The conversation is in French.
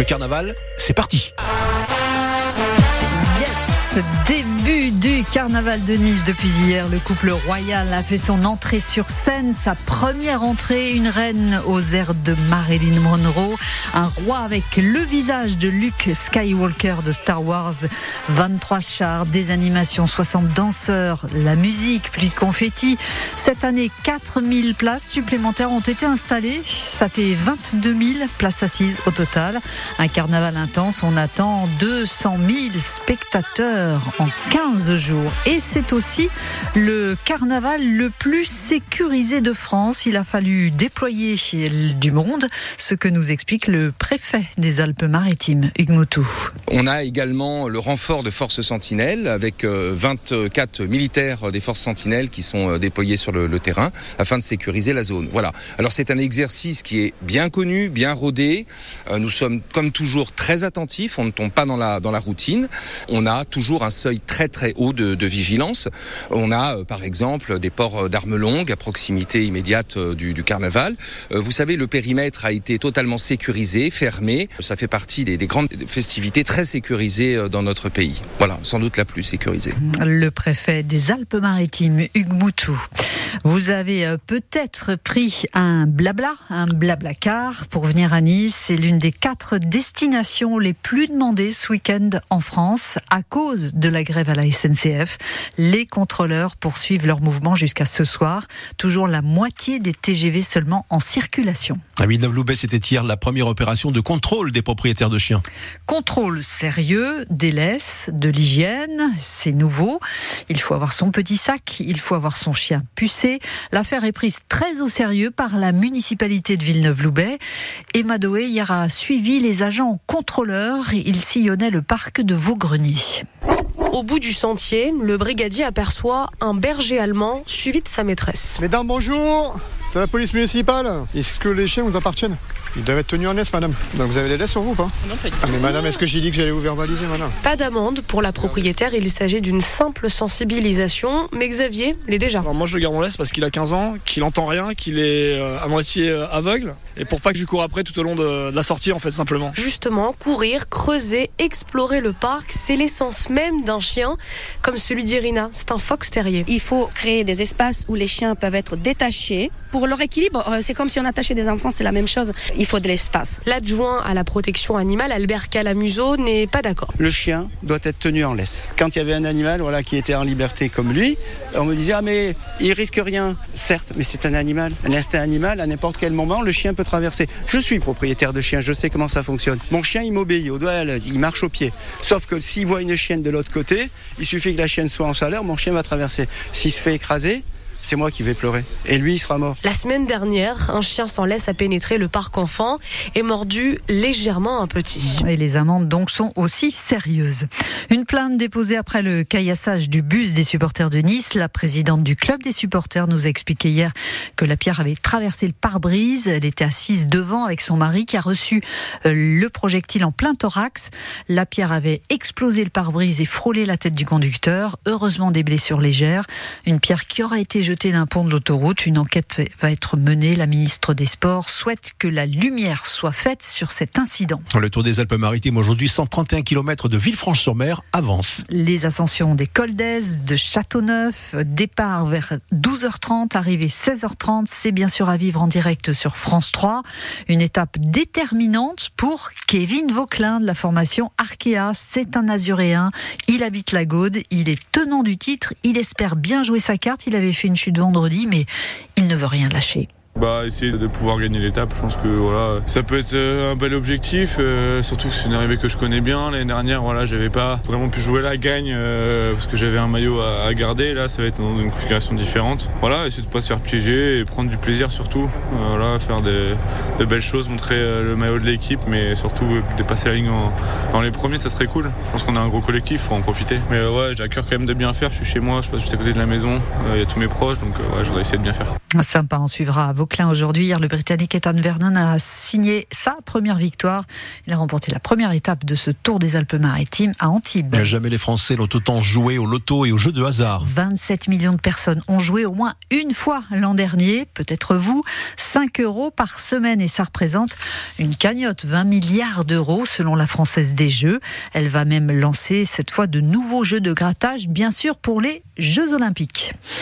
Le carnaval, c'est parti. Yes, début du carnaval de Nice depuis hier. Le couple royal a fait son entrée sur scène, sa première entrée, une reine aux airs de Marilyn Monroe, un roi avec le visage de Luke Skywalker de Star Wars, 23 chars, des animations, 60 danseurs, la musique, plus de confettis. Cette année, 4000 places supplémentaires ont été installées. Ça fait 22 000 places assises au total. Un carnaval intense, on attend 200 000 spectateurs en 15 jours. Et c'est aussi le carnaval le plus sécurisé de France. Il a fallu déployer du monde, ce que nous explique le préfet des Alpes-Maritimes, Hugues Moutou. On a également le renfort de forces sentinelles avec 24 militaires des forces sentinelles qui sont déployés sur le, le terrain afin de sécuriser la zone. Voilà. Alors c'est un exercice qui est bien connu, bien rodé. Nous sommes comme toujours très attentifs. On ne tombe pas dans la, dans la routine. On a toujours un seuil très très haut de, de vigilance. On a euh, par exemple des ports d'armes longues à proximité immédiate euh, du, du, carnaval. Euh, vous savez, le périmètre a été totalement sécurisé, fermé. Ça fait partie des, des grandes festivités très sécurisées dans notre pays. Voilà, sans doute la plus sécurisée. Le préfet des Alpes-Maritimes, Hugues Moutou. Vous avez peut-être pris un blabla, un blabla car pour venir à Nice. C'est l'une des quatre destinations les plus demandées ce week-end en France à cause de la grève à la SNCF. Les contrôleurs poursuivent leur mouvement jusqu'à ce soir. Toujours la moitié des TGV seulement en circulation. À Villeneuve-Loubet, c'était hier la première opération de contrôle des propriétaires de chiens. Contrôle sérieux, des laisses, de l'hygiène, c'est nouveau. Il faut avoir son petit sac, il faut avoir son chien pucé. L'affaire est prise très au sérieux par la municipalité de Villeneuve-Loubet. Emma Doé hier a suivi les agents contrôleurs. Il sillonnait le parc de Vaugrenier. Au bout du sentier, le brigadier aperçoit un berger allemand suivi de sa maîtresse. Mesdames, bonjour c'est la police municipale. Est-ce que les chiens vous appartiennent? Ils doivent être tenus en laisse, madame. Donc vous avez les laisses sur vous ou pas Non, pas du ah, mais madame, est-ce que j'ai dit que j'allais vous verbaliser, madame Pas d'amende pour la propriétaire. Il s'agit d'une simple sensibilisation. Mais Xavier l'est déjà. Alors moi, je le garde en laisse parce qu'il a 15 ans, qu'il entend rien, qu'il est euh, à moitié euh, aveugle. Et pour pas que je cours après tout au long de, de la sortie, en fait, simplement. Justement, courir, creuser, explorer le parc, c'est l'essence même d'un chien, comme celui d'Irina. C'est un fox terrier. Il faut créer des espaces où les chiens peuvent être détachés pour leur équilibre, c'est comme si on attachait des enfants, c'est la même chose. Il faut de l'espace. L'adjoint à la protection animale, Albert Calamuso, n'est pas d'accord. Le chien doit être tenu en laisse. Quand il y avait un animal voilà, qui était en liberté comme lui, on me disait Ah, mais il risque rien. Certes, mais c'est un animal. L'instinct animal, à n'importe quel moment, le chien peut traverser. Je suis propriétaire de chien, je sais comment ça fonctionne. Mon chien, il m'obéit au doigt, il marche au pied. Sauf que s'il voit une chienne de l'autre côté, il suffit que la chienne soit en chaleur, mon chien va traverser. S'il se fait écraser, c'est moi qui vais pleurer. Et lui, il sera mort. La semaine dernière, un chien sans laisse a pénétré le parc enfant et mordu légèrement un petit. Et les amendes donc sont aussi sérieuses. Une plainte déposée après le caillassage du bus des supporters de Nice. La présidente du club des supporters nous a expliqué hier que la pierre avait traversé le pare-brise. Elle était assise devant avec son mari qui a reçu le projectile en plein thorax. La pierre avait explosé le pare-brise et frôlé la tête du conducteur. Heureusement des blessures légères. Une pierre qui aura été jeté d'un pont de l'autoroute. Une enquête va être menée. La ministre des Sports souhaite que la lumière soit faite sur cet incident. Le Tour des Alpes-Maritimes aujourd'hui, 131 km de Villefranche-sur-Mer avance. Les ascensions des Cols d'Aise, de Châteauneuf, départ vers 12h30, arrivée 16h30. C'est bien sûr à vivre en direct sur France 3. Une étape déterminante pour Kevin Vauclin de la formation Arkea. C'est un Azuréen. Il habite la Gaude. Il est tenant du titre. Il espère bien jouer sa carte. Il avait fait une chute vendredi, mais il ne veut rien lâcher. Bah, essayer de pouvoir gagner l'étape, je pense que voilà, ça peut être un bel objectif, euh, surtout que c'est une arrivée que je connais bien. L'année dernière, voilà, j'avais pas vraiment pu jouer la gagne euh, parce que j'avais un maillot à, garder. Là, ça va être dans une configuration différente. Voilà, essayer de pas se faire piéger et prendre du plaisir surtout. Euh, voilà, faire de belles choses, montrer le maillot de l'équipe, mais surtout dépasser la ligne dans les premiers, ça serait cool. Je pense qu'on a un gros collectif, faut en profiter. Mais ouais, j'ai à cœur quand même de bien faire. Je suis chez moi, je passe juste à côté de la maison. Il y a tous mes proches, donc ouais, je voudrais essayer de bien faire. Sympa, on suivra vos Vauclin aujourd'hui. Hier, le Britannique Ethan Vernon a signé sa première victoire. Il a remporté la première étape de ce Tour des Alpes-Maritimes à Antibes. Jamais les Français l'ont autant joué au loto et aux jeux de hasard. 27 millions de personnes ont joué au moins une fois l'an dernier, peut-être vous. 5 euros par semaine et ça représente une cagnotte, 20 milliards d'euros selon la Française des Jeux. Elle va même lancer cette fois de nouveaux jeux de grattage, bien sûr pour les Jeux Olympiques.